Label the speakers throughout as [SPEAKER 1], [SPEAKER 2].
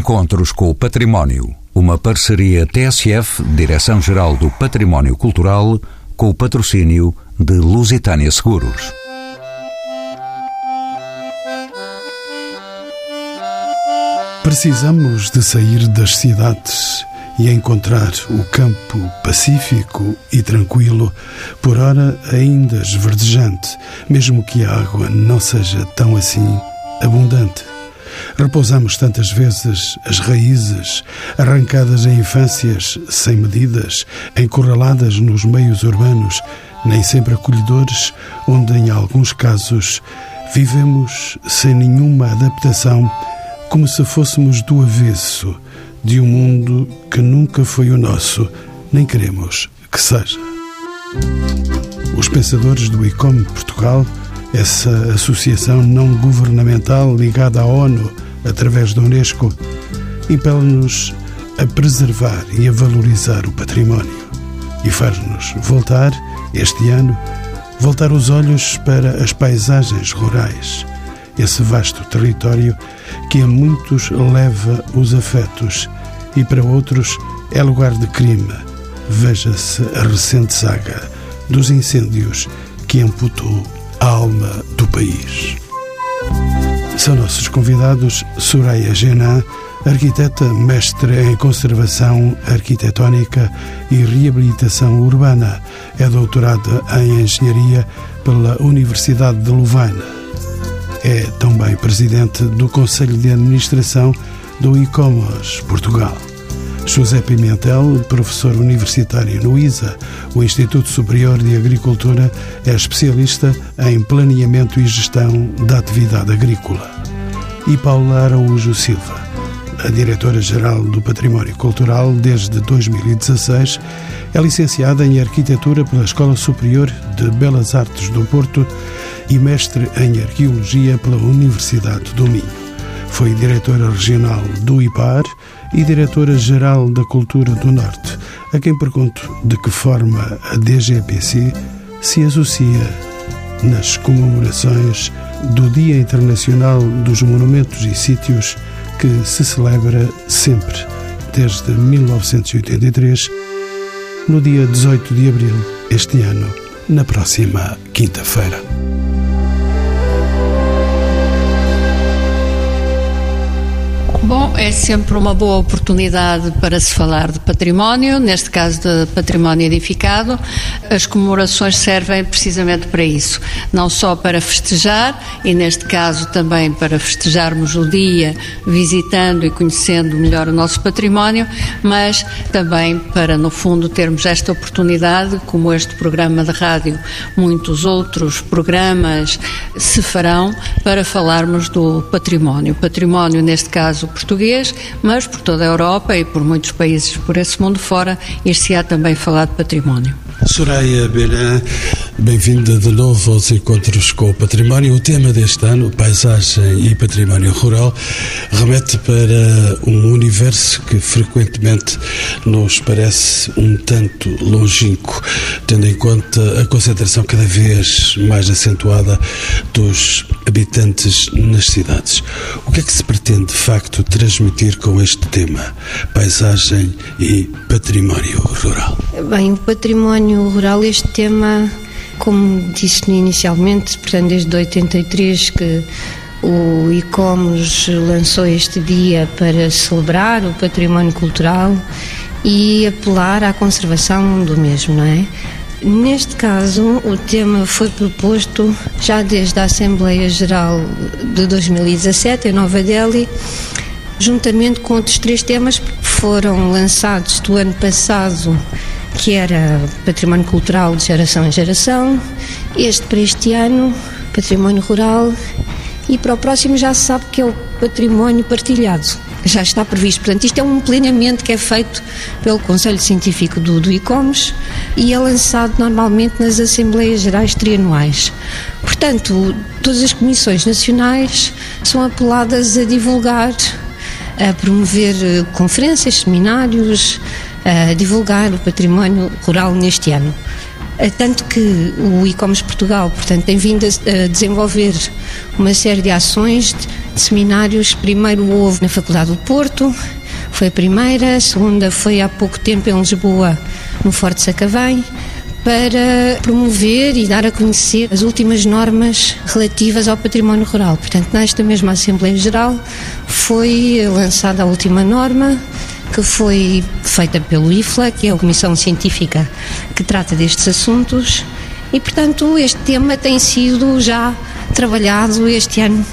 [SPEAKER 1] Encontros com o Património. Uma parceria TSF, Direção-Geral do Património Cultural, com o patrocínio de Lusitânia Seguros.
[SPEAKER 2] Precisamos de sair das cidades e encontrar o campo pacífico e tranquilo, por ora ainda esverdejante, mesmo que a água não seja tão assim abundante. Repousamos tantas vezes as raízes, arrancadas em infâncias sem medidas, encurraladas nos meios urbanos, nem sempre acolhedores, onde em alguns casos vivemos sem nenhuma adaptação, como se fôssemos do avesso de um mundo que nunca foi o nosso, nem queremos que seja. Os pensadores do ICOM Portugal, essa associação não governamental ligada à ONU através da Unesco, impele-nos a preservar e a valorizar o património e faz-nos voltar, este ano, voltar os olhos para as paisagens rurais, esse vasto território que a muitos leva os afetos e para outros é lugar de crime. Veja-se a recente saga dos incêndios que amputou alma do país. São nossos convidados Soraya Genan, arquiteta mestre em conservação arquitetónica e reabilitação urbana. É doutorada em engenharia pela Universidade de Louvain é também presidente do Conselho de Administração do e-commerce Portugal. José Pimentel, professor universitário no ISA, o Instituto Superior de Agricultura, é especialista em planeamento e gestão da atividade agrícola. E Paula Araújo Silva, a diretora-geral do Património Cultural desde 2016, é licenciada em Arquitetura pela Escola Superior de Belas Artes do Porto e mestre em Arqueologia pela Universidade do Minho. Foi diretora regional do IPAR e diretora-geral da Cultura do Norte, a quem pergunto de que forma a DGPC se associa nas comemorações do Dia Internacional dos Monumentos e Sítios que se celebra sempre, desde 1983, no dia 18 de abril, este ano, na próxima quinta-feira.
[SPEAKER 3] Bom, é sempre uma boa oportunidade para se falar de património, neste caso de património edificado. As comemorações servem precisamente para isso, não só para festejar, e neste caso também para festejarmos o dia, visitando e conhecendo melhor o nosso património, mas também para, no fundo, termos esta oportunidade, como este programa de rádio, muitos outros programas se farão para falarmos do património. Património, neste caso, português, mas por toda a Europa e por muitos países por esse mundo fora, há também falar de património.
[SPEAKER 2] Soraya Belan, bem-vinda de novo aos Encontros com o Património. O tema deste ano, Paisagem e Património Rural, remete para um universo que frequentemente nos parece um tanto longínquo, tendo em conta a concentração cada vez mais acentuada dos habitantes nas cidades. O que é que se pretende, de facto, transmitir com este tema, paisagem e património rural?
[SPEAKER 4] Bem, o património rural, este tema, como disse inicialmente, portanto, desde 83 que o ICOMOS lançou este dia para celebrar o património cultural e apelar à conservação do mesmo, não é? Neste caso, o tema foi proposto já desde a Assembleia Geral de 2017 em Nova Delhi, juntamente com outros três temas que foram lançados do ano passado, que era Património Cultural de Geração em Geração, este para este ano, Património Rural, e para o próximo já se sabe que é o Património Partilhado já está previsto. Portanto, isto é um planeamento que é feito pelo Conselho Científico do, do ICOMOS e é lançado normalmente nas Assembleias Gerais Trianuais. Portanto, todas as comissões nacionais são apeladas a divulgar, a promover eh, conferências, seminários, a divulgar o património rural neste ano. Eh, tanto que o e-commerce Portugal, portanto, tem vindo a desenvolver uma série de ações de seminários. Primeiro houve na Faculdade do Porto, foi a primeira, a segunda foi há pouco tempo em Lisboa, no Forte Sacavém, para promover e dar a conhecer as últimas normas relativas ao património rural. Portanto, nesta mesma Assembleia Geral foi lançada a última norma, que foi feita pelo IFLA, que é a Comissão Científica que trata destes assuntos, e, portanto, este tema tem sido já trabalhado este ano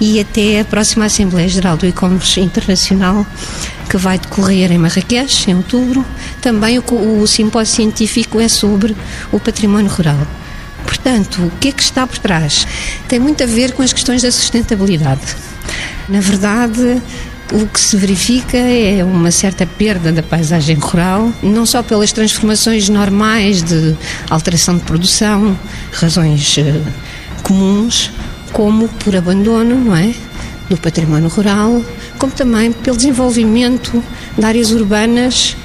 [SPEAKER 4] e até a próxima Assembleia Geral do E-Commerce Internacional, que vai decorrer em Marrakech, em outubro. Também o, o simpósio científico é sobre o património rural. Portanto, o que é que está por trás? Tem muito a ver com as questões da sustentabilidade. Na verdade, o que se verifica é uma certa perda da paisagem rural, não só pelas transformações normais de alteração de produção, razões uh, comuns, como por abandono, não é? Do património rural, como também pelo desenvolvimento de áreas urbanas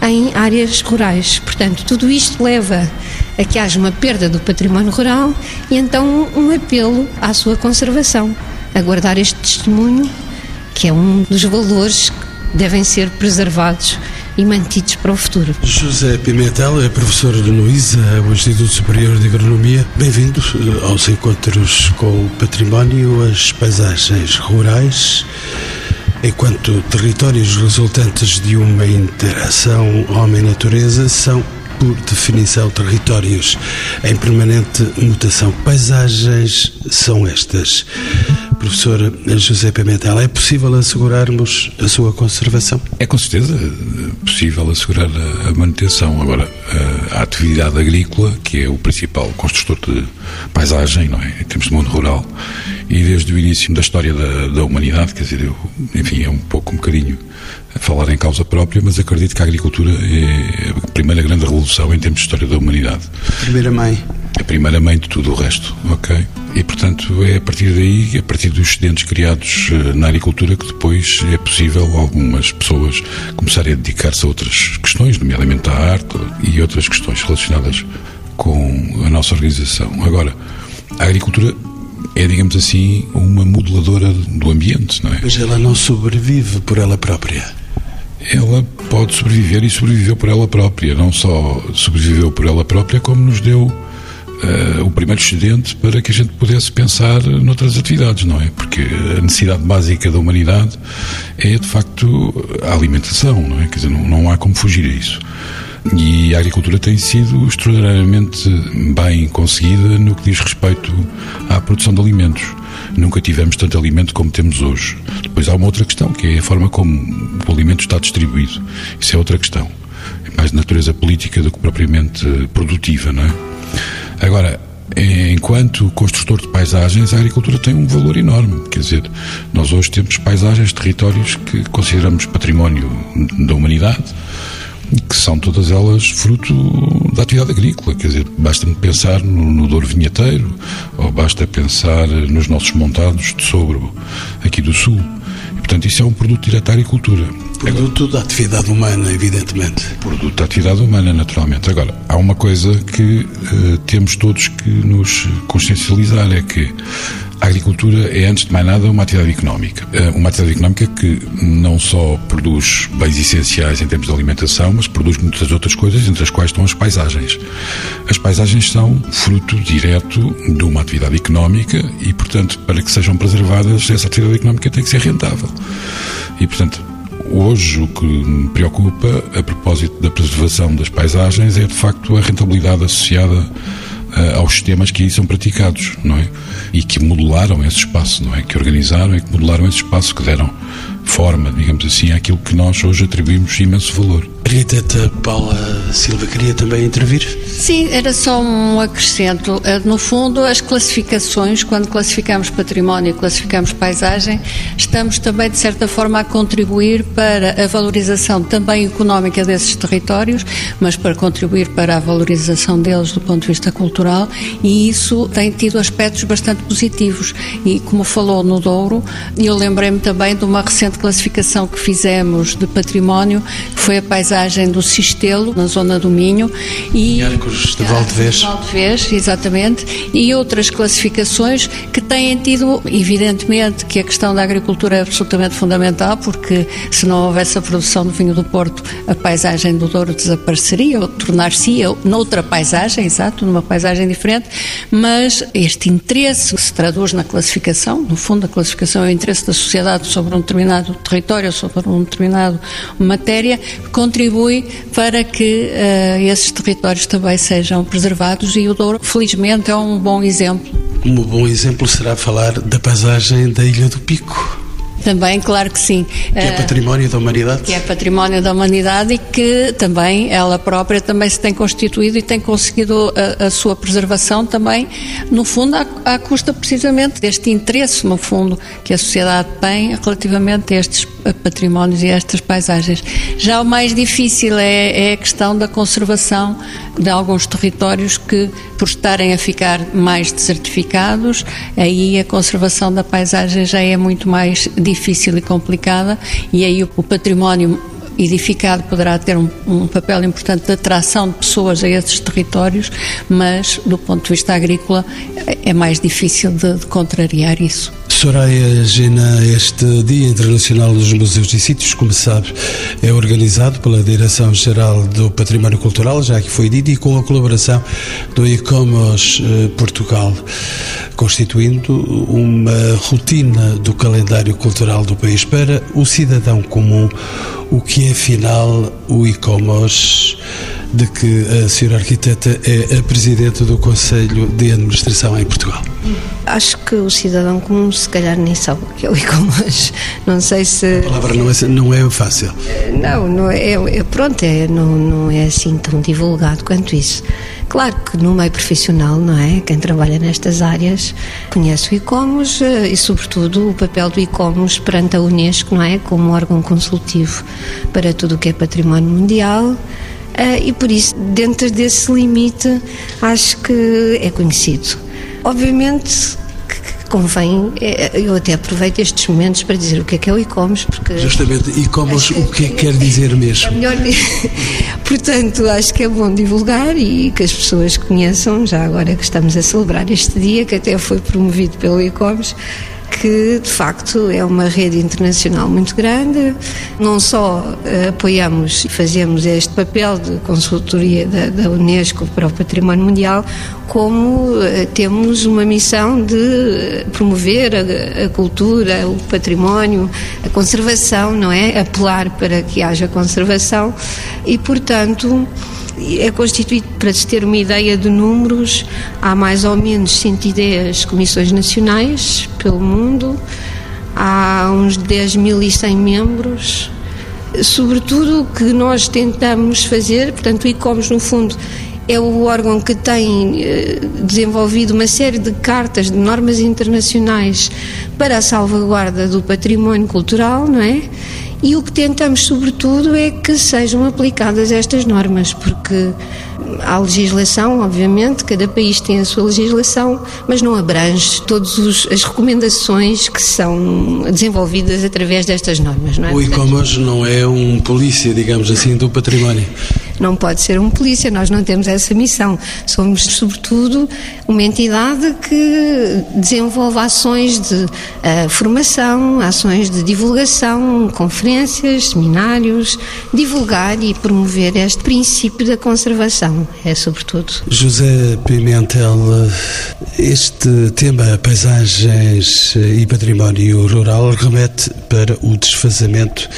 [SPEAKER 4] em áreas rurais. Portanto, tudo isto leva a que haja uma perda do património rural e então um apelo à sua conservação, a guardar este testemunho, que é um dos valores que devem ser preservados e mantidos para o futuro.
[SPEAKER 2] José Pimentel é professor no ISA, o Instituto Superior de Agronomia. Bem-vindo eh, aos encontros com o património, as paisagens rurais. Enquanto territórios resultantes de uma interação homem-natureza são por definição, territórios em permanente mutação. Paisagens são estas. Professor José Pimentel, é possível assegurarmos a sua conservação?
[SPEAKER 5] É com certeza possível assegurar a manutenção. Agora, a atividade agrícola, que é o principal construtor de paisagem, não é? em termos de mundo rural, e desde o início da história da, da humanidade, quer dizer, eu, enfim, é um pouco um bocadinho a falar em causa própria, mas acredito que a agricultura é a primeira grande revolução em termos de história da humanidade.
[SPEAKER 2] Primeira mãe.
[SPEAKER 5] A primeira mãe de tudo o resto, ok? E, portanto, é a partir daí, a partir dos excedentes criados eh, na agricultura, que depois é possível algumas pessoas começarem a dedicar-se a outras questões, nomeadamente à arte e outras questões relacionadas com a nossa organização. Agora, a agricultura é, digamos assim, uma modeladora do ambiente, não é?
[SPEAKER 2] Mas ela não sobrevive por ela própria.
[SPEAKER 5] Ela pode sobreviver e sobreviveu por ela própria. Não só sobreviveu por ela própria, como nos deu uh, o primeiro excedente para que a gente pudesse pensar noutras atividades, não é? Porque a necessidade básica da humanidade é, de facto, a alimentação, não é? Quer dizer, não, não há como fugir a isso. E a agricultura tem sido extraordinariamente bem conseguida no que diz respeito à produção de alimentos. Nunca tivemos tanto alimento como temos hoje. Depois há uma outra questão, que é a forma como o alimento está distribuído. Isso é outra questão. É mais de natureza política do que propriamente produtiva, não é? Agora, enquanto construtor de paisagens, a agricultura tem um valor enorme. Quer dizer, nós hoje temos paisagens, territórios que consideramos património da humanidade que são todas elas fruto da atividade agrícola. Quer dizer, basta-me pensar no, no Douro Vinheteiro, ou basta pensar nos nossos montados de Sobro, aqui do Sul. Portanto, isso é um produto direto da agricultura.
[SPEAKER 2] Produto da atividade humana, evidentemente.
[SPEAKER 5] Produto da atividade humana, naturalmente. Agora, há uma coisa que uh, temos todos que nos consciencializar, é que a agricultura é, antes de mais nada, uma atividade económica. Eh, uma atividade económica que não só produz bens essenciais em termos de alimentação, mas produz muitas outras coisas, entre as quais estão as paisagens. As paisagens são fruto direto de uma atividade económica e, portanto, para que sejam preservadas, essa atividade económica tem que ser rentável. E, portanto, Hoje, o que me preocupa, a propósito da preservação das paisagens, é de facto a rentabilidade associada aos sistemas que aí são praticados, não é? E que modelaram esse espaço, não é? Que organizaram e que modelaram esse espaço, que deram forma, digamos assim, àquilo que nós hoje atribuímos imenso valor.
[SPEAKER 2] Arquiteta Paula Silva queria também intervir?
[SPEAKER 3] Sim, era só um acrescento. Eh, no fundo, as classificações, quando classificamos património e classificamos paisagem, estamos também, de certa forma, a contribuir para a valorização também económica desses territórios, mas para contribuir para a valorização deles do ponto de vista cultural, e isso tem tido aspectos bastante positivos. E, como falou no Douro, eu lembrei-me também de uma recente de classificação que fizemos de património foi a paisagem do Sistelo, na zona do Minho.
[SPEAKER 2] E Arcos de Valdevez.
[SPEAKER 3] Valdevez, exatamente. E outras classificações que têm tido, evidentemente, que a questão da agricultura é absolutamente fundamental, porque se não houvesse a produção do vinho do Porto, a paisagem do Douro desapareceria ou tornar-se noutra paisagem, exato, numa paisagem diferente, mas este interesse que se traduz na classificação, no fundo a classificação é o interesse da sociedade sobre um determinado território, sobre um determinado matéria, contribui para que uh, esses territórios também sejam preservados e o Douro, felizmente, é um bom exemplo.
[SPEAKER 2] Um bom exemplo será falar da paisagem da Ilha do Pico.
[SPEAKER 3] Também, claro que sim.
[SPEAKER 2] Que é património da humanidade?
[SPEAKER 3] Que é património da humanidade e que também, ela própria também se tem constituído e tem conseguido a, a sua preservação também, no fundo, à, à, custa precisamente deste interesse, no fundo, que a sociedade tem relativamente a estes patrimónios e a estas paisagens. Já o mais difícil é, é a questão da conservação de alguns territórios que, por estarem a ficar mais desertificados, aí a conservação da paisagem já é muito mais difícil e complicada, e aí o património edificado poderá ter um, um, papel importante de atração de pessoas a esses territórios, mas do ponto de vista agrícola é mais difícil de, de contrariar isso.
[SPEAKER 2] Soraya Gina, este Dia Internacional dos Museus e Sítios, como sabe, é organizado pela Direção-Geral do Património Cultural, já que foi dito, e com a colaboração do ICOMOS eh, Portugal, constituindo uma rotina do calendário cultural do país para o cidadão comum, o que é, afinal, o ICOMOS de que a senhora arquiteta é a presidente do Conselho de Administração em Portugal.
[SPEAKER 4] Acho que o cidadão comum se calhar nem sabe o que é o e-commerce. Não sei se.
[SPEAKER 2] A palavra não é, não é fácil.
[SPEAKER 4] Não, não é, é pronto, é, não, não é assim tão divulgado quanto isso. Claro que no meio profissional, não é? Quem trabalha nestas áreas conhece o ICOMOS eh, e, sobretudo, o papel do ICOMOS perante a Unesco, não é? Como órgão consultivo para tudo o que é património mundial. Eh, e por isso, dentro desse limite, acho que é conhecido. Obviamente que convém, é, eu até aproveito estes momentos para dizer o que é que é o e-commerce, porque...
[SPEAKER 2] Justamente, e-commerce, o que é que quer dizer mesmo? É melhor...
[SPEAKER 4] Portanto, acho que é bom divulgar e que as pessoas conheçam, já agora que estamos a celebrar este dia, que até foi promovido pelo e-commerce, que de facto é uma rede internacional muito grande. Não só uh, apoiamos e fazemos este papel de consultoria da, da Unesco para o Património Mundial, como uh, temos uma missão de promover a, a, cultura, o património, a conservação, não é? Apelar para que haja conservação e, portanto, é constituído, para se ter uma ideia de números, há mais ou menos 110 comissões nacionais pelo mundo, há uns 10.100 membros. Sobretudo o que nós tentamos fazer, portanto, o ICOMOS, no fundo, é o órgão que tem eh, desenvolvido uma série de cartas de normas internacionais para a salvaguarda do património cultural, não é? E o que tentamos, sobretudo, é que sejam aplicadas estas normas, porque há legislação, obviamente, cada país tem a sua legislação, mas não abrange todas as recomendações que são desenvolvidas através destas normas. Não é?
[SPEAKER 2] O e-commerce não é um polícia, digamos assim, do património
[SPEAKER 4] não pode ser um polícia, nós não temos essa missão. Somos, sobretudo, uma entidade que desenvolve ações de uh, formação, ações de divulgação, conferências, seminários, divulgar e promover este princípio da conservação, é sobretudo.
[SPEAKER 2] José Pimentel, este tema paisagens e património rural remete para o desfazamento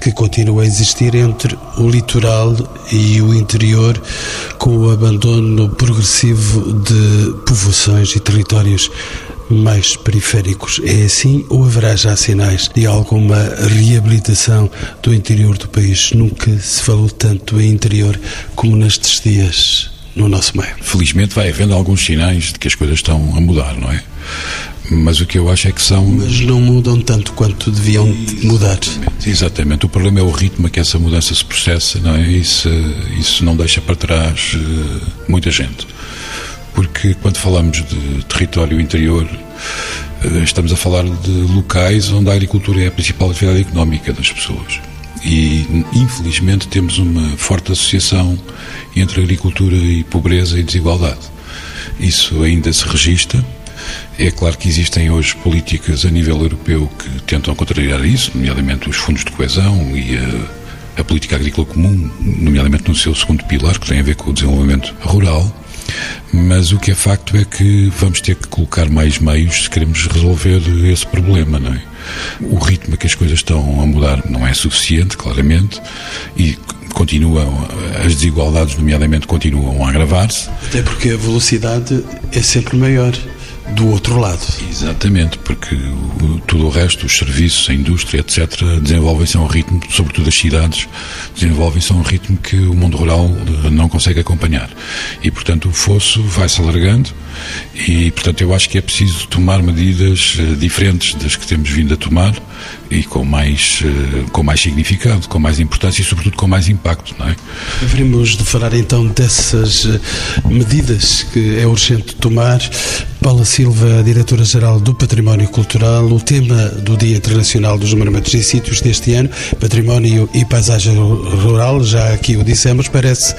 [SPEAKER 2] que continua a existir entre o litoral e e o interior com o abandono progressivo de povoações e territórios mais periféricos. É assim ou haverá já sinais de alguma reabilitação do interior do país? Nunca se falou tanto em interior como nestes dias no nosso meio.
[SPEAKER 5] Felizmente vai havendo alguns sinais de que as coisas estão a mudar, não é? Mas o que eu acho é que são.
[SPEAKER 2] Mas não mudam tanto quanto deviam mudar.
[SPEAKER 5] Exatamente. exatamente. O problema é o ritmo que essa mudança se processa, não é? Isso, isso não deixa para trás uh, muita gente. Porque quando falamos de território interior, Eh, estamos a falar de locais onde a agricultura é a principal atividade económica das pessoas. E, infelizmente, temos uma forte associação entre agricultura e pobreza e desigualdade. Isso ainda se registra. É claro que existem hoje políticas a nível europeu que tentam contrariar isso, nomeadamente os fundos de coesão e a, a política agrícola comum, nomeadamente no seu segundo pilar, que tem a ver com o desenvolvimento rural. Mas o que é facto é que vamos ter que colocar mais meios se queremos resolver esse problema, não é? O ritmo que as coisas estão a mudar não é suficiente, claramente, e continuam, as desigualdades, nomeadamente, continuam a agravar-se.
[SPEAKER 2] Até porque a velocidade é sempre maior do outro lado.
[SPEAKER 5] Exatamente, porque o, tudo o resto, os serviços, a indústria, etc., desenvolvem-se a um ritmo, sobretudo as cidades, desenvolvem-se a um ritmo que o mundo rural eh, não consegue acompanhar. E, portanto, o fosso vai-se alargando e, portanto, eu acho que é preciso tomar medidas eh, diferentes das que temos vindo a tomar e com mais, eh, com mais significado, com mais importância e, sobretudo, com mais impacto, não é?
[SPEAKER 2] Haveremos de falar, então, dessas medidas que é urgente tomar Paula Silva, diretora-geral do Património Cultural, o tema do Dia Internacional dos Monumentos e Sítios deste ano, Património e Paisagem Rural, já aqui o dissemos, parece,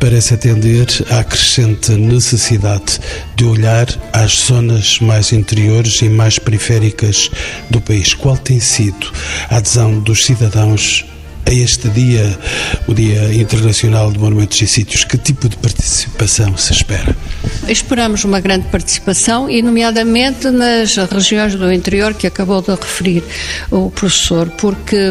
[SPEAKER 2] parece atender à crescente necessidade de olhar às zonas mais interiores e mais periféricas do país. Qual tem sido a adesão dos cidadãos a este dia, o Dia Internacional de Monumentos e Sítios? Que tipo de participação se espera?
[SPEAKER 3] Esperamos uma grande participação e, nomeadamente, nas regiões do interior que acabou de referir o professor, porque,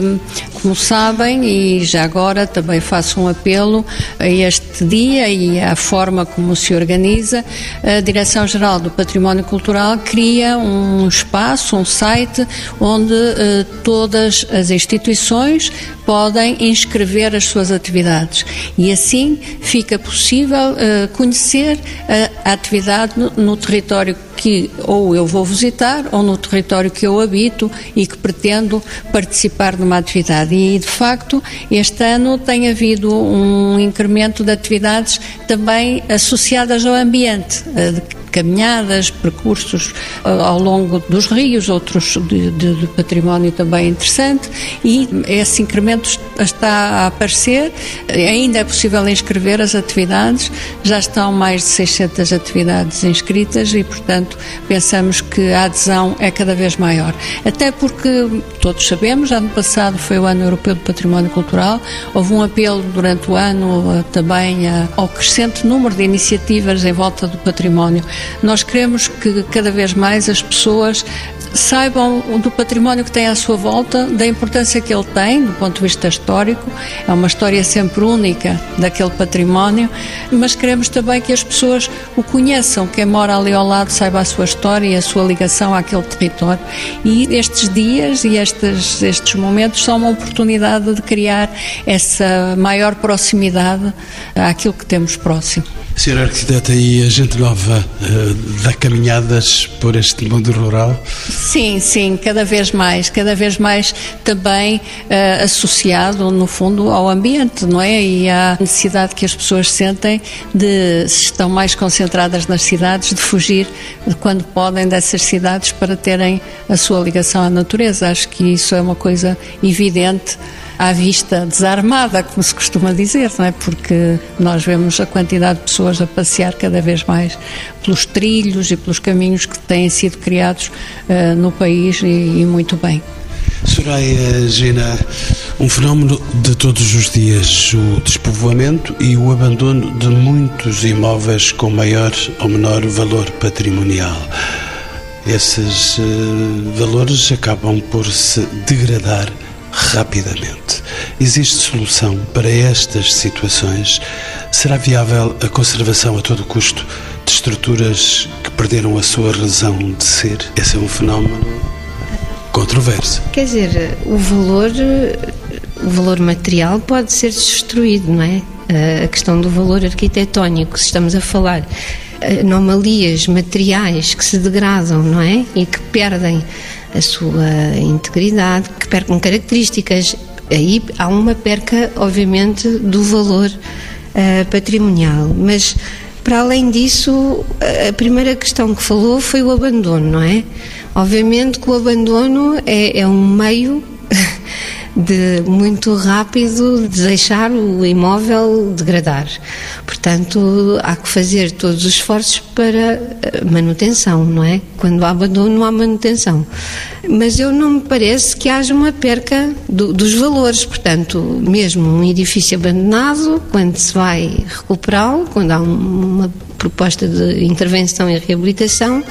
[SPEAKER 3] como sabem, e já agora também faço um apelo a este dia e à forma como se organiza, a Direção-Geral do Património Cultural cria um espaço, um site, onde eh, todas as instituições podem inscrever as suas atividades. E assim fica possível uh, conhecer a, a atividade no, no, território que ou eu vou visitar ou no território que eu habito e que pretendo participar numa atividade. E de facto, este ano tem havido um incremento de atividades também associadas ao ambiente, uh, caminhadas, percursos uh, ao longo dos rios, outros de, de, de, património também interessante e esse incremento está a aparecer. Ainda é possível inscrever as atividades, já estão mais de 600 atividades inscritas e, portanto, pensamos que a adesão é cada vez maior. Até porque todos sabemos, ano passado foi o Ano Europeu do Património Cultural, houve um apelo durante o ano uh, também uh, ao crescente número de iniciativas em volta do património nós queremos que cada vez mais as pessoas saibam do património que tem à sua volta, da importância que ele tem do ponto de vista histórico. É uma história sempre única daquele património, mas queremos também que as pessoas o conheçam. Quem mora ali ao lado saiba a sua história e a sua ligação àquele território. E estes dias e estes, estes momentos são uma oportunidade de criar essa maior proximidade àquilo que temos próximo.
[SPEAKER 2] Senhora Arquiteta, e a gente nova uh, dá caminhadas por este mundo rural?
[SPEAKER 3] Sim, sim, cada vez mais, cada vez mais também uh, associado, no fundo, ao ambiente, não é? E à necessidade que as pessoas sentem de, se estão mais concentradas nas cidades, de fugir de quando podem dessas cidades para terem a sua ligação à natureza. Acho que isso é uma coisa evidente à vista desarmada, como se costuma dizer, não é? Porque nós vemos a quantidade de pessoas a passear cada vez mais pelos trilhos e pelos caminhos que têm sido criados uh, no país e, e muito bem.
[SPEAKER 2] Soraya Gina, um fenómeno de todos os dias, o despovoamento e o abandono de muitos imóveis com maior ou menor valor patrimonial. Esses uh, valores acabam por se degradar rapidamente. Existe solução para estas situações? Será viável a conservação a todo custo de estruturas que perderam a sua razão de ser? Esse é um fenómeno controverso.
[SPEAKER 4] Quer dizer, o valor, o valor material pode ser destruído, não é? A questão do valor arquitetónico, se estamos a falar anomalias materiais que se degradam, não é? E que perdem a sua integridade, que percam características. Aí há uma perca, obviamente, do valor uh, patrimonial. Mas, para além disso, a primeira questão que falou foi o abandono, não é? Obviamente que o abandono é, é um meio de muito rápido de deixar o imóvel degradar. Portanto, há que fazer todos os esforços para manutenção, não é? Quando há abandono, há manutenção. Mas eu não me parece que haja uma perca do, dos valores. Portanto, mesmo um edifício abandonado, quando se vai recuperá-lo, quando há uma proposta de intervenção e reabilitação,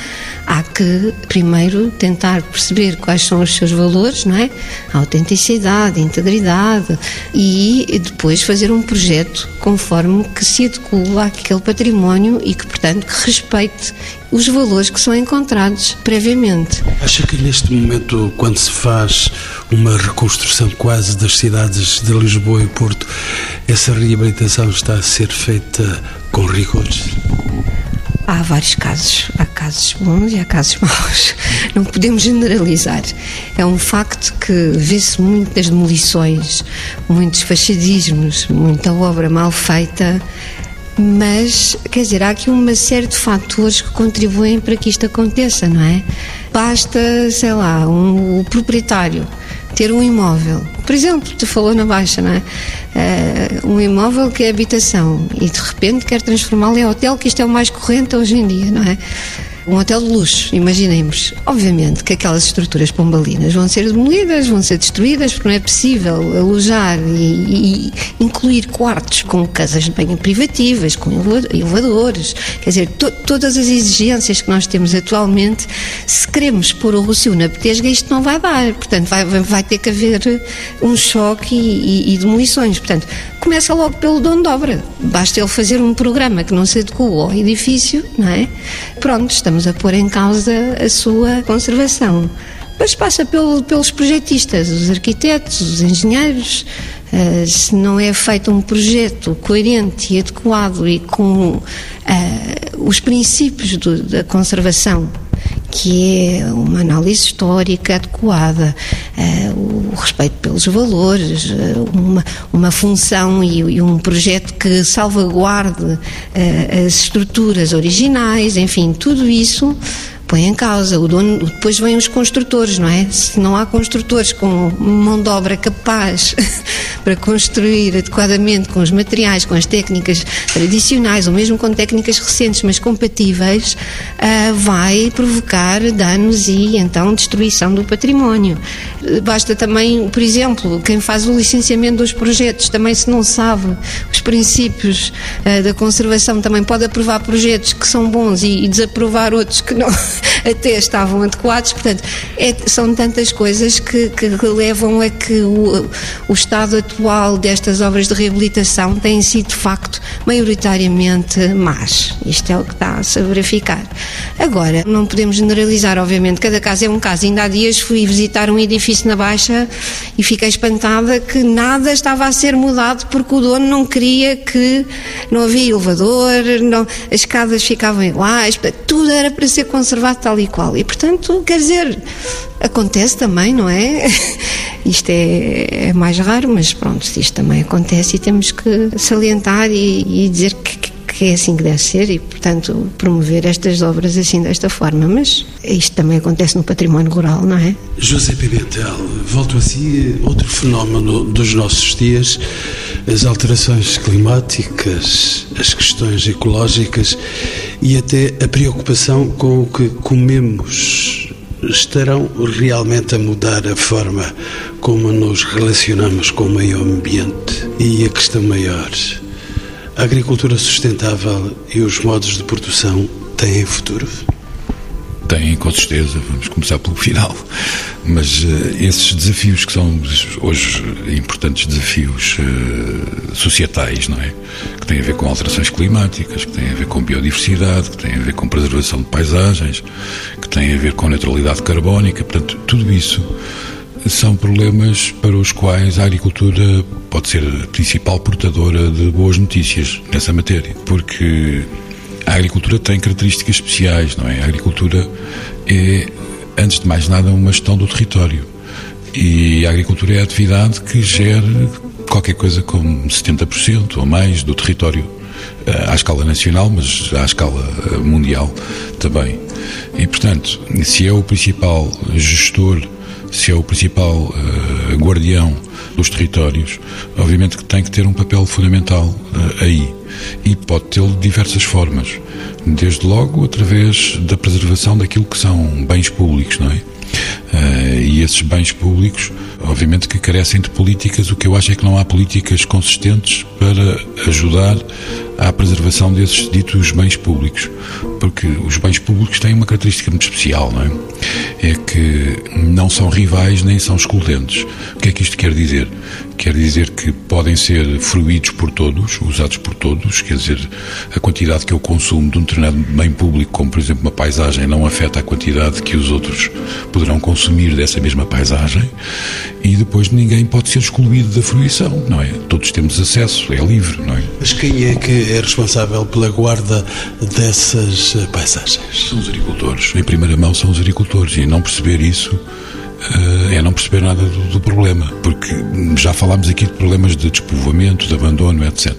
[SPEAKER 4] há que primeiro tentar perceber quais são os seus valores, não é? A autenticidade, a integridade e depois fazer um projeto conforme que se adequa àquele património e que, portanto, que respeite os valores que são encontrados previamente.
[SPEAKER 2] Acha que neste momento, quando se faz uma reconstrução quase das cidades de Lisboa e Porto, essa reabilitação está a ser feita com rigores?
[SPEAKER 4] Há vários casos. Há casos bons e há casos maus. Não podemos generalizar. É um facto que vê-se muitas demolições, muitos fachadismos, muita obra mal feita. Mas, quer dizer, há aqui uma série de fatores que contribuem para que isto aconteça, não é? Basta, sei lá, um, o proprietário ter um imóvel, por exemplo, tu falou na Baixa, não é? Uh, um imóvel que é habitação e de repente quer transformá-lo em hotel, que isto é o mais corrente hoje em dia, não é? Um hotel de luxo, imaginemos. Obviamente que aquelas estruturas pombalinas vão ser demolidas, vão ser destruídas, porque não é possível alojar e, e incluir quartos com casas de banho privativas, com elevadores. Quer dizer, to, todas as exigências que nós temos atualmente, se queremos pôr o Rocio na petesga, isto não vai dar. Portanto, vai, vai ter que haver um choque e, e, e demolições. Portanto, começa logo pelo dono de obra. Basta ele fazer um programa que não se adequa ao edifício, não é? Pronto, estamos a pôr em causa a sua conservação. Depois passa pelo, pelos projetistas, os arquitetos, os engenheiros. Uh, se não é feito um projeto coerente e adequado e com uh, os princípios do, da conservação que é uma análise histórica adequada, uh, o respeito pelos valores, uh, uma, uma função e, e, um projeto que salvaguarde uh, as estruturas originais, enfim, tudo isso põe em causa. O dono, depois vêm os construtores, não é? Se não há construtores com mão de obra capaz para construir adequadamente com os materiais, com as técnicas tradicionais, ou mesmo com técnicas recentes, mas compatíveis, uh, vai provocar danos e então destruição do património. Basta também, por exemplo, quem faz o licenciamento dos projetos, também se não sabe os princípios uh, da conservação, também pode aprovar projetos que são bons e desaprovar outros que não até estavam adequados. Portanto, é, são tantas coisas que, que, levam a que o, o estado atual destas obras de reabilitação tem sido, de facto, maioritariamente más. Isto é o que está a se verificar. Agora, não podemos generalizar, obviamente, cada caso é um caso. Ainda há dias fui visitar um edifício na Baixa e fiquei espantada que nada estava a ser mudado porque o dono não queria que não havia elevador, não, as escadas ficavam iguais, tudo era para ser conservado tal e qual. E, portanto, quer dizer, acontece também, não é? Isto é, é mais raro, mas pronto, isto também acontece e temos que salientar e, e dizer que, que é assim que deve ser e, portanto, promover estas obras assim desta forma. Mas isto também acontece no património rural, não é?
[SPEAKER 2] José Pimentel, volto a si, outro fenómeno dos nossos dias, as alterações climáticas, as questões ecológicas e até a preocupação com o que comemos estarão realmente a mudar a forma como nos relacionamos com o meio ambiente. E a questão maior, a agricultura sustentável e os modos de produção têm futuro?
[SPEAKER 5] Têm, com certeza. Vamos começar pelo final. Mas uh, esses desafios que são hoje importantes desafios uh, societais, não é? Que têm a ver com alterações climáticas, que têm a ver com biodiversidade, que têm a ver com preservação de paisagens, que têm a ver com neutralidade carbónica. Portanto, tudo isso são problemas para os quais a agricultura pode ser a principal portadora de boas notícias nessa matéria, porque a agricultura tem características especiais, não é? A agricultura é, antes de mais nada, uma gestão do território. E a agricultura é a atividade que gera qualquer coisa como 70% ou mais do território à escala nacional, mas à escala mundial também. E, portanto, se é o principal gestor, se é o principal guardião dos territórios, obviamente que tem que ter um papel fundamental aí. E pode tê-lo de diversas formas. Desde logo através da preservação daquilo que são bens públicos, não é? Uh, e esses bens públicos, obviamente que carecem de políticas, o que eu acho é que não há políticas consistentes para ajudar à preservação desses ditos bens públicos, porque os bens públicos têm uma característica muito especial, não é? É que não são rivais nem são excludentes. O que é que isto quer dizer? Quer dizer que podem ser fruídos por todos, usados por todos, quer dizer, a quantidade que eu consumo de um determinado bem público, como por exemplo uma paisagem, não afeta a quantidade que os outros poderão consumir dessa mesma paisagem, e depois ninguém pode ser excluído da fruição, não é? Todos temos acesso, é livre, não é?
[SPEAKER 2] Mas quem é que é responsável pela guarda dessas paisagens?
[SPEAKER 5] São os agricultores. Em primeira mão são os agricultores e não perceber isso é não perceber nada do, do, problema, porque já falámos aqui de problemas de despovoamento, de abandono, etc.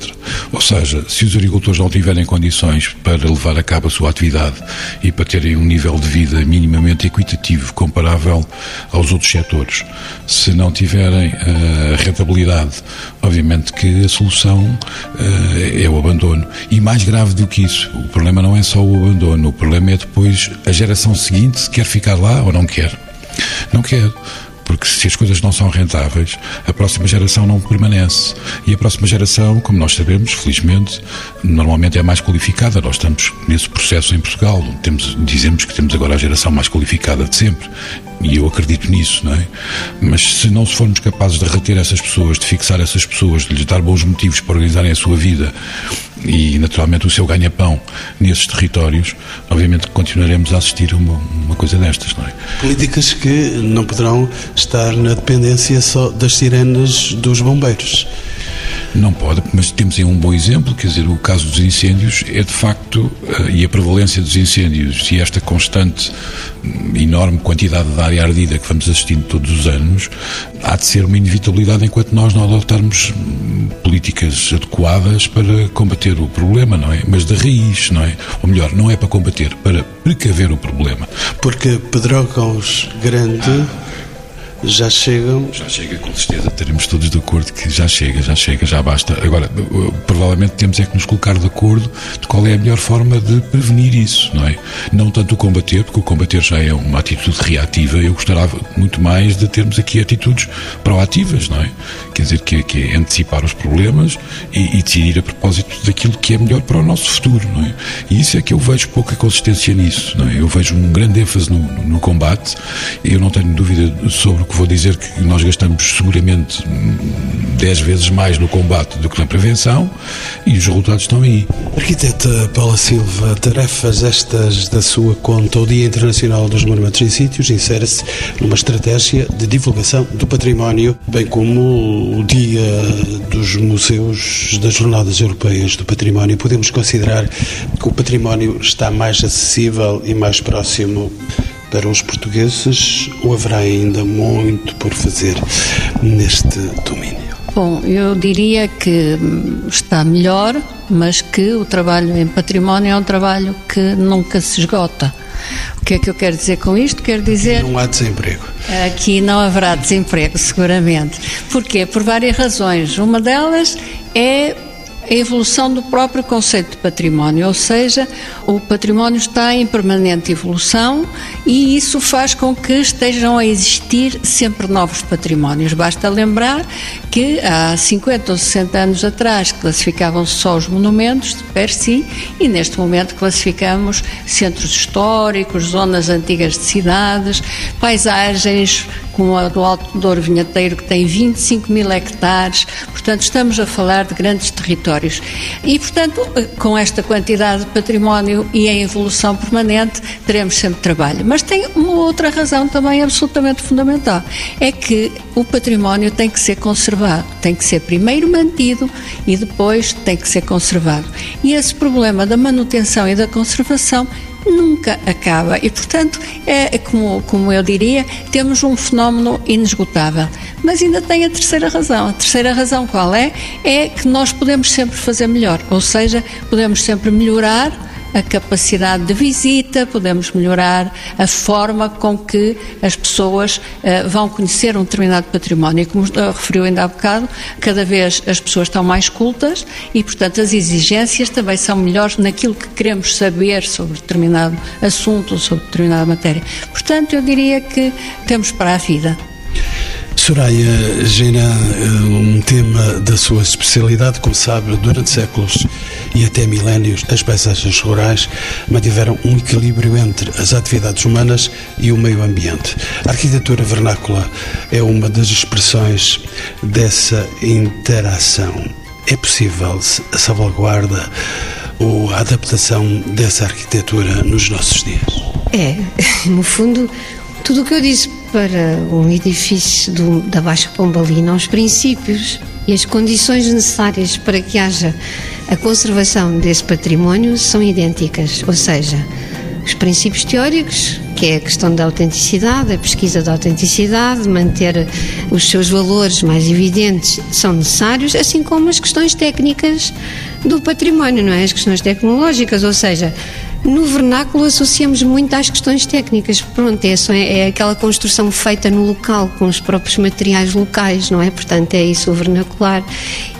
[SPEAKER 5] Ou seja, se os agricultores não tiverem condições para levar a cabo a sua atividade e para terem um nível de vida minimamente equitativo, comparável aos outros setores, se não tiverem uh, rentabilidade, obviamente que a solução uh, é o abandono. E mais grave do que isso, o problema não é só o abandono, o problema é depois a geração seguinte se quer ficar lá ou não quer. Não quer porque se as coisas não são rentáveis, a próxima geração não permanece. E a próxima geração, como nós sabemos, felizmente, normalmente é mais qualificada. Nós estamos nesse processo em Portugal. Temos, dizemos que temos agora a geração mais qualificada de sempre. E eu acredito nisso, não é? Mas se não formos capazes de reter essas pessoas, de fixar essas pessoas, de lhes dar bons motivos para organizarem a sua vida e, naturalmente, o seu ganha-pão nesses territórios, obviamente continuaremos a assistir a uma, uma coisa destas, não é?
[SPEAKER 2] Políticas que não poderão estar na dependência só das sirenes dos bombeiros.
[SPEAKER 5] Não pode, mas temos aí um bom exemplo, quer dizer, o caso dos incêndios é de facto, eh, e a prevalência dos incêndios e esta constante hum, enorme quantidade de área ardida que vamos assistindo todos os anos, há de ser uma inevitabilidade enquanto nós não adotarmos hum, políticas adequadas para combater o problema, não é? Mas da raiz, não é? Ou melhor, não é para combater, para precaver o problema.
[SPEAKER 2] Porque Pedrógãos Grande já chegam.
[SPEAKER 5] Já chega, com certeza. Estaremos todos de acordo que já chega, já chega, já basta. Agora, provavelmente temos é que nos colocar de acordo de qual é a melhor forma de prevenir isso, não é? Não tanto o combater, porque o combater já é uma atitude reativa. Eu gostaria muito mais de termos aqui atitudes proativas, não é? Quer dizer, que, que é antecipar os problemas e, e decidir a propósito daquilo que é melhor para o nosso futuro, não é? E isso é que eu vejo pouca consistência nisso, não é? Eu vejo um grande ênfase no, no combate. Eu não tenho dúvida sobre que vou dizer que nós gastamos seguramente 10 vezes mais no combate do que na prevenção e os resultados estão aí.
[SPEAKER 2] Arquiteta Paula Silva, tarefas estas da sua conta, o Dia Internacional dos Monumentos e Sítios insere-se numa estratégia de divulgação do património, bem como o Dia dos Museus das Jornadas Europeias do Património. Podemos considerar que o património está mais acessível e mais próximo para os portugueses ou haverá ainda muito por fazer neste domínio?
[SPEAKER 3] Bom, eu diria que está melhor, mas que o trabalho em património é um trabalho que nunca se esgota. O que é que eu quero dizer com isto? Quero dizer.
[SPEAKER 2] Não há desemprego.
[SPEAKER 3] Aqui não haverá desemprego, seguramente. Porquê? Por várias razões. Uma delas é a evolução do próprio conceito de património, ou seja, o património está em permanente evolução e isso faz com que estejam a existir sempre novos patrimónios. Basta lembrar que há 50 ou 60 anos atrás classificavam-se só os monumentos de per si e neste momento classificamos centros históricos, zonas antigas de cidades, paisagens como a do Alto Douro Vinheteiro, que tem 25 mil hectares, portanto estamos a falar de grandes territórios. E, portanto, com esta quantidade de património e em evolução permanente, teremos sempre trabalho. Mas tem uma outra razão também absolutamente fundamental, é que o património tem que ser conservado, tem que ser primeiro mantido e depois tem que ser conservado. E esse problema da manutenção e da conservação nunca acaba e, portanto, é como, como eu diria, temos um fenómeno inesgotável. Mas ainda tem a terceira razão. A terceira razão qual é? É que nós podemos sempre fazer melhor, ou seja, podemos sempre melhorar a capacidade de visita, podemos melhorar a forma com que as pessoas uh, vão conhecer um determinado património. E como uh, referiu ainda há bocado, cada vez as pessoas estão mais cultas e, portanto, as exigências também são melhores naquilo que queremos saber sobre determinado assunto ou sobre determinada matéria. Portanto, eu diria que temos para a vida.
[SPEAKER 2] Soraya Gena, eh, um tema da sua especialidade, como sabe, durante séculos e até milénios, as paisagens rurais mantiveram um equilíbrio entre as atividades humanas e o meio ambiente. A arquitetura vernácula é uma das expressões dessa interação. É possível a salvaguarda ou a adaptação dessa arquitetura nos nossos dias?
[SPEAKER 4] É, no fundo, tudo o que eu disse para um edifício do, da Baixa Pombalina, os princípios e as condições necessárias para que haja a conservação desse património são idênticas, ou seja, os princípios teóricos, que é a questão da autenticidade, a pesquisa da autenticidade, manter os seus valores mais evidentes, são necessários, assim como as questões técnicas do património, não é? As questões tecnológicas, ou seja, no vernáculo associamos muito às questões técnicas. Pronto, é, só, é aquela construção feita no local, com os próprios materiais locais, não é? Portanto, é isso o vernacular.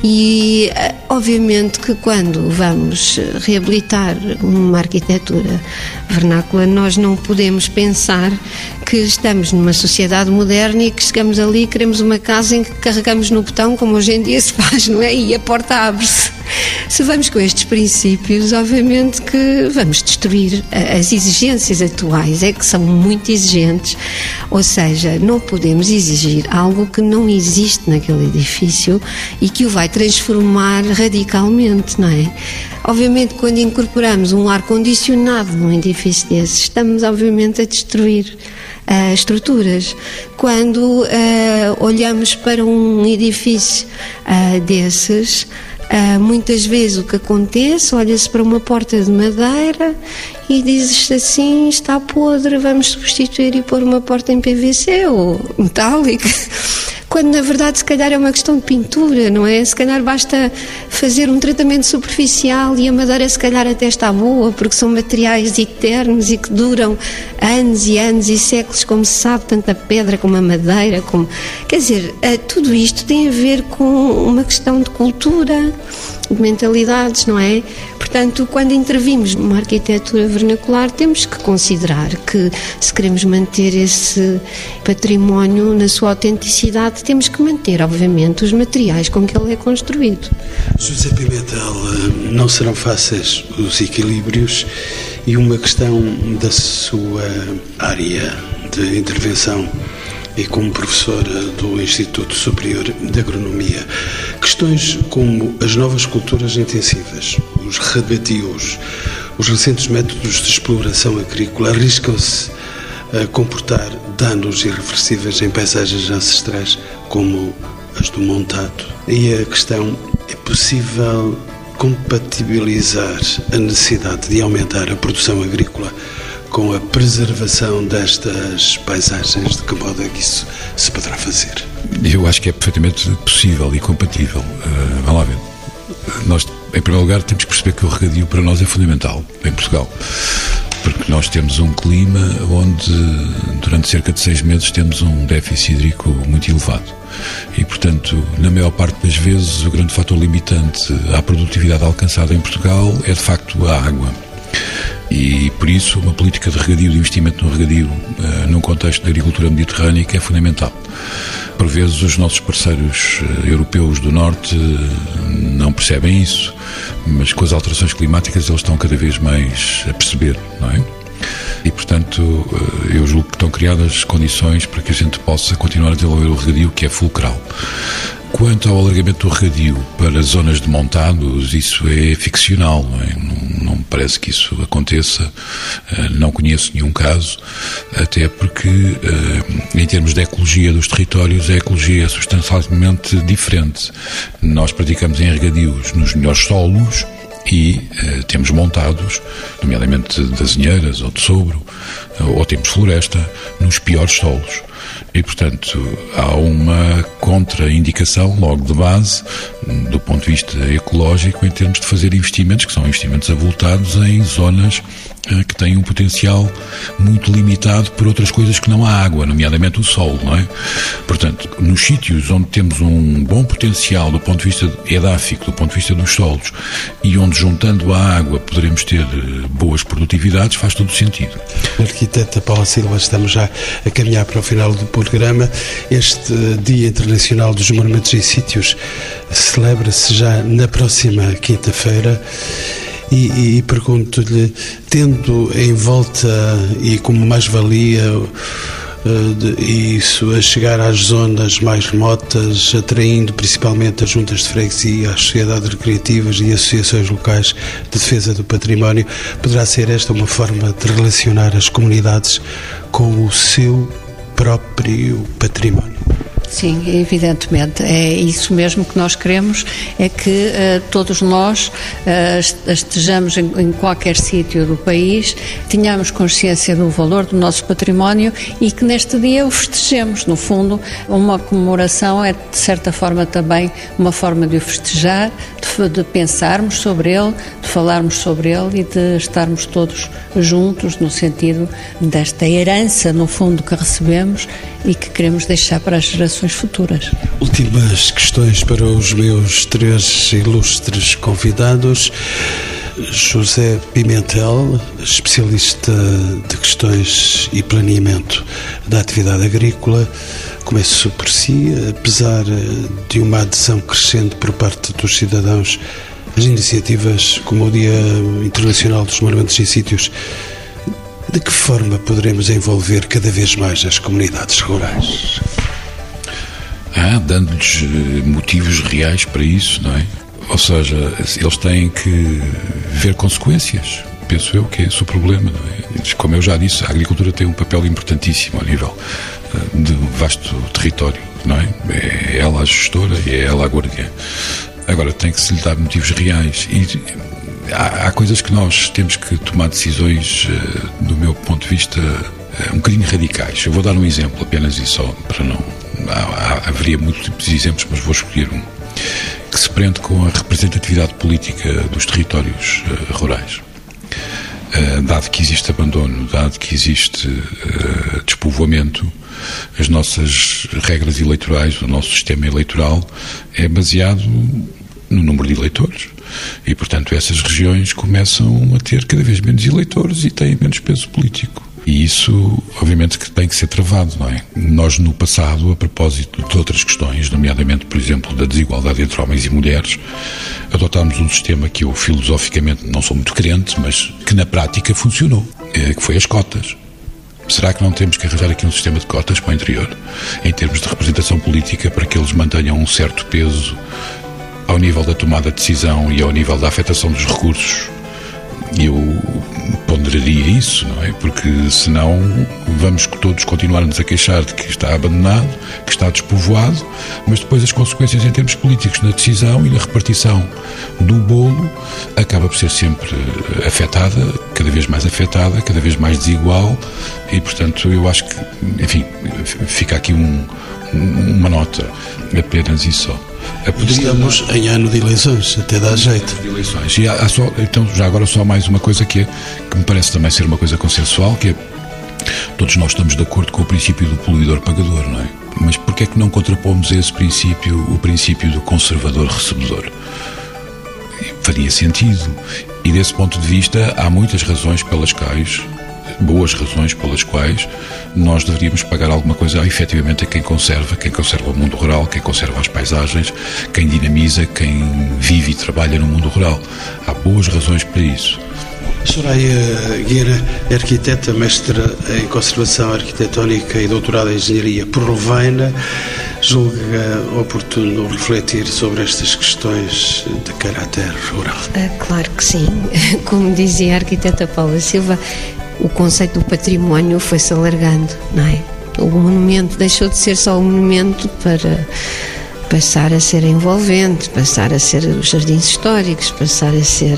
[SPEAKER 4] E, eh, obviamente, que quando vamos reabilitar uma arquitetura vernácula, nós não podemos pensar que estamos numa sociedade moderna e que chegamos ali e queremos uma casa em que carregamos no botão, como hoje em dia se faz, não é? E a porta abre-se. Se vamos com estes princípios, obviamente que vamos destruir as exigências atuais, é que são muito exigentes, ou seja, não podemos exigir algo que não existe naquele edifício e que o vai transformar radicalmente, não é? Obviamente, quando incorporamos um ar-condicionado num edifício desses, estamos, obviamente, a destruir uh, estruturas. Quando uh, olhamos para um edifício uh, desses, Uh, muitas vezes o que acontece, olha-se para uma porta de madeira e diz assim: está podre, vamos substituir e pôr uma porta em PVC ou metálica quando na verdade se calhar é uma questão de pintura, não é? Se calhar basta fazer um tratamento superficial e a madeira se calhar até está boa, porque são materiais eternos e que duram anos e anos e séculos, como se sabe, tanto a pedra como a madeira, como... Quer dizer, eh, tudo isto tem a ver com uma questão de cultura, de mentalidades, não é? Portanto, quando intervimos numa arquitetura vernacular, temos que considerar que se queremos manter esse património na sua autenticidade, temos que manter, obviamente, os materiais com que ele é construído.
[SPEAKER 2] José Pimentel, não serão fáceis os equilíbrios e uma questão da sua área de intervenção e como professora do Instituto Superior de Agronomia. Questões como as novas culturas intensivas, os rebatios, os recentes métodos de exploração agrícola arriscam-se a comportar danos irreversíveis em paisagens ancestrais como as do montado. E a questão é possível compatibilizar a necessidade de aumentar a produção agrícola com a preservação destas paisagens, de que modo é que isso se poderá fazer?
[SPEAKER 5] Eu acho que é perfeitamente possível e compatível. Uh, vamos lá ver. Nós, em primeiro lugar, temos que perceber que o regadio para nós é fundamental em Portugal. Porque nós temos um clima onde, durante cerca de seis meses, temos um déficit hídrico muito elevado. E, portanto, na maior parte das vezes, o grande fator limitante à produtividade alcançada em Portugal é, de facto, a água e por isso uma política de regadio, de investimento no regadio, uh, num contexto da agricultura mediterrânica é fundamental. Por vezes os nossos parceiros uh, europeus do Norte uh, não percebem isso, mas com as alterações climáticas eles estão cada vez mais a perceber, não é? E, portanto, eu julgo que estão criadas condições para que a gente possa continuar a desenvolver o regadio, que é fulcral. Quanto ao alargamento do regadio para zonas de montados, isso é ficcional, não é? Não, me parece que isso aconteça, eh, não conheço nenhum caso, até porque, eh, em termos de ecologia dos territórios, a ecologia é substancialmente diferente. Nós praticamos em regadios nos melhores solos, e uh, temos montados, nomeadamente de azinheiras ou de sobro, ou temos floresta, nos piores solos. E, portanto, há uma contraindicação logo de base, do ponto de vista ecológico, em termos de fazer investimentos, que são investimentos avultados em zonas eh, que têm um potencial muito limitado por outras coisas que não a água, nomeadamente o sol, não é? Portanto, nos sítios onde temos um bom potencial do ponto de vista edáfico, do ponto de vista dos solos, e onde juntando a água poderemos ter eh, boas produtividades, faz todo sentido.
[SPEAKER 2] Arquiteta Paula Silva, estamos já a caminhar para o final do programa. Este Dia Internacional dos Monumentos e Sítios celebra-se já na próxima quinta-feira. E, e pergunto-lhe, tendo em volta e como mais-valia eh, isso a chegar às zonas mais remotas, atraindo principalmente as juntas de freguesia, as sociedades recreativas e associações locais de defesa do património, poderá ser esta uma forma de relacionar as comunidades com o seu próprio património?
[SPEAKER 3] Sim, evidentemente. É isso mesmo que nós queremos, é que uh, todos nós uh, estejamos em, em qualquer sítio do país, tenhamos consciência do valor do nosso património e que neste dia o festejemos. No fundo, uma comemoração é, de certa forma, também uma forma de o festejar, de, de pensarmos sobre ele, de falarmos sobre ele e de estarmos todos juntos no sentido desta herança, no fundo, que recebemos e que queremos deixar para as gerações futuras.
[SPEAKER 2] Últimas questões para os meus três ilustres convidados. José Pimentel, especialista de questões e planeamento da atividade agrícola. Começo por si, apesar de uma adesão crescente por parte dos cidadãos às iniciativas como o Dia Internacional dos Monumentos e Sítios de que forma poderemos envolver cada vez mais as comunidades rurais?
[SPEAKER 5] Ah, dando-lhes eh, motivos reais para isso, não é? Ou seja, eles têm que ver consequências. Penso eu que é esse o problema, não é? Como eu já disse, a agricultura tem um papel importantíssimo a nível eh, de vasto território, não é? É ela a gestora e é ela a guardiã. Agora, tem que se lhe dar motivos reais. E há, há, coisas que nós temos que tomar decisões, uh, do meu ponto de vista, um bocadinho radicais. Eu vou dar um exemplo apenas e só, para não. Há, há, haveria múltiplos exemplos, mas vou escolher um. Que se prende com a representatividade política dos territórios uh, rurais. dado que existe abandono, dado que existe despovoamento, as nossas regras eleitorais, o nosso sistema eleitoral é baseado no número de eleitores. E, portanto, essas regiões começam a ter cada vez menos eleitores e têm menos peso político. E isso, obviamente, que tem que ser travado, não é? Nós, no passado, a propósito de outras questões, nomeadamente, por exemplo, da desigualdade entre homens e mulheres, adotámos um sistema que eu, filosoficamente, não sou muito crente, mas que na prática funcionou, eh, que foi as cotas. Será que não temos que arranjar aqui um sistema de cotas para o interior, em termos de representação política, para que eles mantenham um certo peso ao nível da tomada de decisão e ao nível da afetação dos recursos, eu ponderaria isso, não é? Porque senão vamos todos continuar-nos a queixar de que está abandonado, que está despovoado, mas depois as consequências em termos políticos na decisão e na repartição do bolo acaba por ser sempre afetada, cada vez mais afetada, cada vez mais desigual e, portanto, eu acho que, enfim, fica aqui um, uma nota, apenas isso só.
[SPEAKER 2] Estamos em ano de eleições, até dá jeito.
[SPEAKER 5] De eleições. E há, há só, então, já agora só mais uma coisa que, é, que me parece também ser uma coisa consensual, que é todos nós estamos de acordo com o princípio do poluidor-pagador, não é? Mas porquê é que não contrapomos esse princípio o princípio do conservador-recebedor? Faria sentido. E desse ponto de vista, há muitas razões pelas quais boas razões pelas quais nós deveríamos pagar alguma coisa efetivamente a quem conserva, quem conserva o mundo rural, quem conserva as paisagens, quem dinamiza, quem vive e trabalha no mundo rural. Há boas razões para isso.
[SPEAKER 2] Soraya Guerra, arquiteta, mestra em Conservação Arquitetónica e doutorada em Engenharia por Levaina, julga oportuno refletir sobre estas questões de caráter rural?
[SPEAKER 4] Ah, claro que sim. Como dizia a arquiteta Paula Silva, o conceito do património foi-se alargando, não é? O monumento deixou de ser só um monumento para passar a ser envolvente, passar a ser os jardins históricos, passar a ser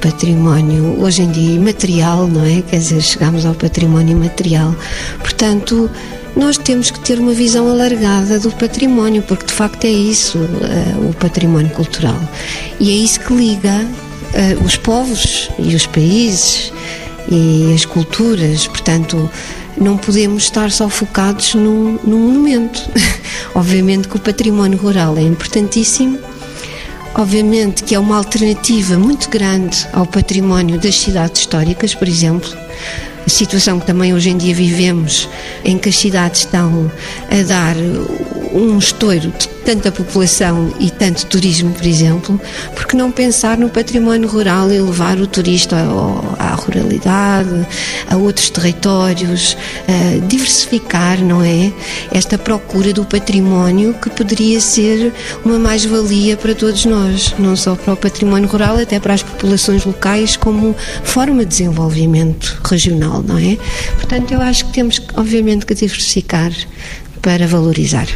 [SPEAKER 4] património hoje em dia imaterial, não é? Quer dizer, chegamos ao património imaterial. Portanto, nós temos que ter uma visão alargada do património, porque de facto é isso, uh, o património cultural. E é isso que liga uh, os povos e os países e as culturas. Portanto, não podemos estar só focados num, num monumento. Obviamente que o património rural é importantíssimo, obviamente que é uma alternativa muito grande ao património das cidades históricas, por exemplo. A situação que também hoje em dia vivemos, em que as cidades estão a dar um estouro de tanta população e tanto turismo, por exemplo, porque não pensar no património rural e levar o turista à ruralidade, a outros territórios, diversificar, não é? Esta procura do património que poderia ser uma mais-valia para todos nós, não só para o património rural, até para as populações locais como forma de desenvolvimento regional, não é? Portanto, eu acho que temos, obviamente, que diversificar para valorizar.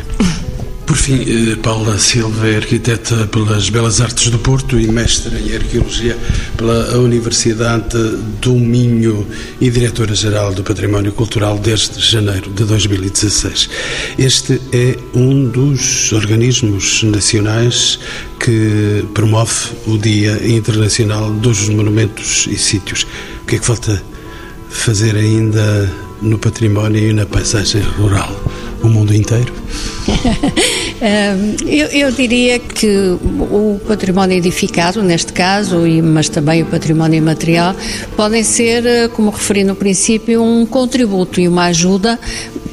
[SPEAKER 2] Por fim, eh, Paula Silva é arquiteta pelas Belas Artes do Porto e mestra em Arqueologia pela Universidade do Minho e diretora-geral do Património Cultural desde janeiro de 2016. Este é um dos organismos nacionais que promove o Dia Internacional dos Monumentos e Sítios. O que é que falta fazer ainda no património e na paisagem rural? O mundo inteiro?
[SPEAKER 3] eu, eu, diria que o património edificado, neste caso, mas também o património imaterial, podem ser, eh, como referi no princípio, um contributo e uma ajuda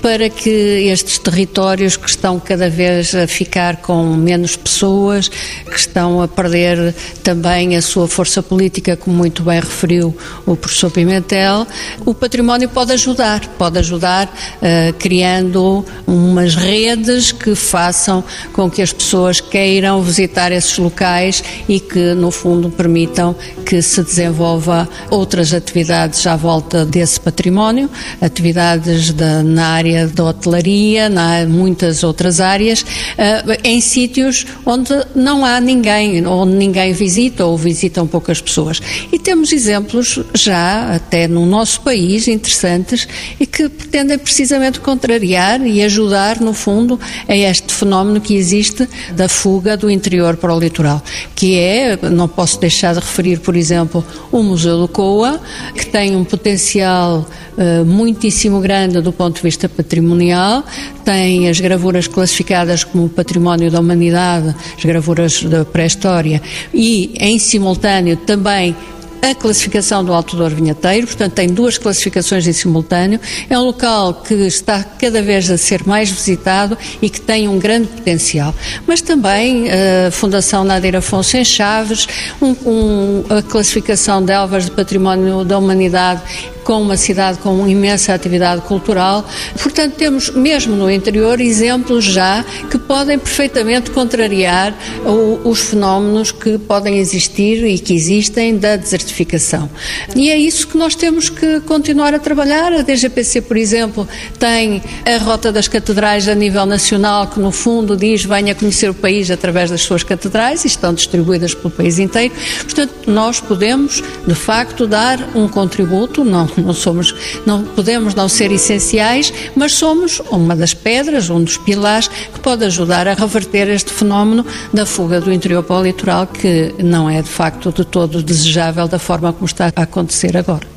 [SPEAKER 3] para que estes territórios que estão cada vez a ficar com menos pessoas, que estão a perder também a sua força política, como muito bem referiu o professor Pimentel, o património pode ajudar, pode ajudar uh, criando umas redes que façam com que as pessoas queiram visitar esses locais e que, no fundo, permitam que se desenvolva outras atividades à volta desse património, atividades da, na área área da hotelaria, há muitas outras áreas, eh, em sítios onde não há ninguém, onde ninguém visita ou visitam poucas pessoas. E temos exemplos já, até no nosso país, interessantes e que pretendem precisamente contrariar e ajudar, no fundo, a este fenómeno que existe da fuga do interior para o litoral, que é, não posso deixar de referir, por exemplo, o Museu do Coa, que tem um potencial uh, muitíssimo grande do ponto de vista patrimonial, tem as gravuras classificadas como património da humanidade, as gravuras da pré-história, e em simultâneo também a classificação do Alto Douro Vinheteiro, portanto tem duas classificações em simultâneo. É um local que está cada vez a ser mais visitado e que tem um grande potencial. Mas também a Fundação Nadeira Afonso em Chaves, um, um, a classificação de Elvas de Património da Humanidade com uma cidade com imensa atividade cultural. Portanto, temos mesmo no interior exemplos já que podem perfeitamente contrariar o, os fenómenos que podem existir e que existem da desertificação. E é isso que nós temos que continuar a trabalhar. A DGPC, por exemplo, tem a Rota das Catedrais a nível nacional, que no fundo diz venha conhecer o país através das suas catedrais e estão distribuídas pelo país inteiro. Portanto, nós podemos, de facto, dar um contributo, não não somos, não podemos não ser essenciais, mas somos uma das pedras, um dos pilares que pode ajudar a reverter este fenómeno da fuga do interior para o litoral, que não é de facto de todo desejável da forma como está a acontecer agora.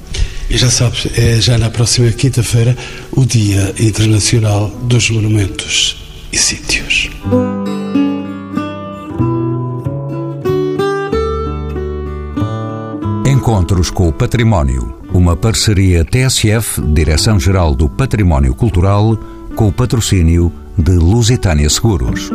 [SPEAKER 2] E já sabes, é já na próxima quinta-feira o Dia Internacional dos Monumentos e Sítios.
[SPEAKER 1] Encontros com o Património uma parceria TSF, Direção-Geral do Património Cultural, com o patrocínio de Lusitânia Seguros.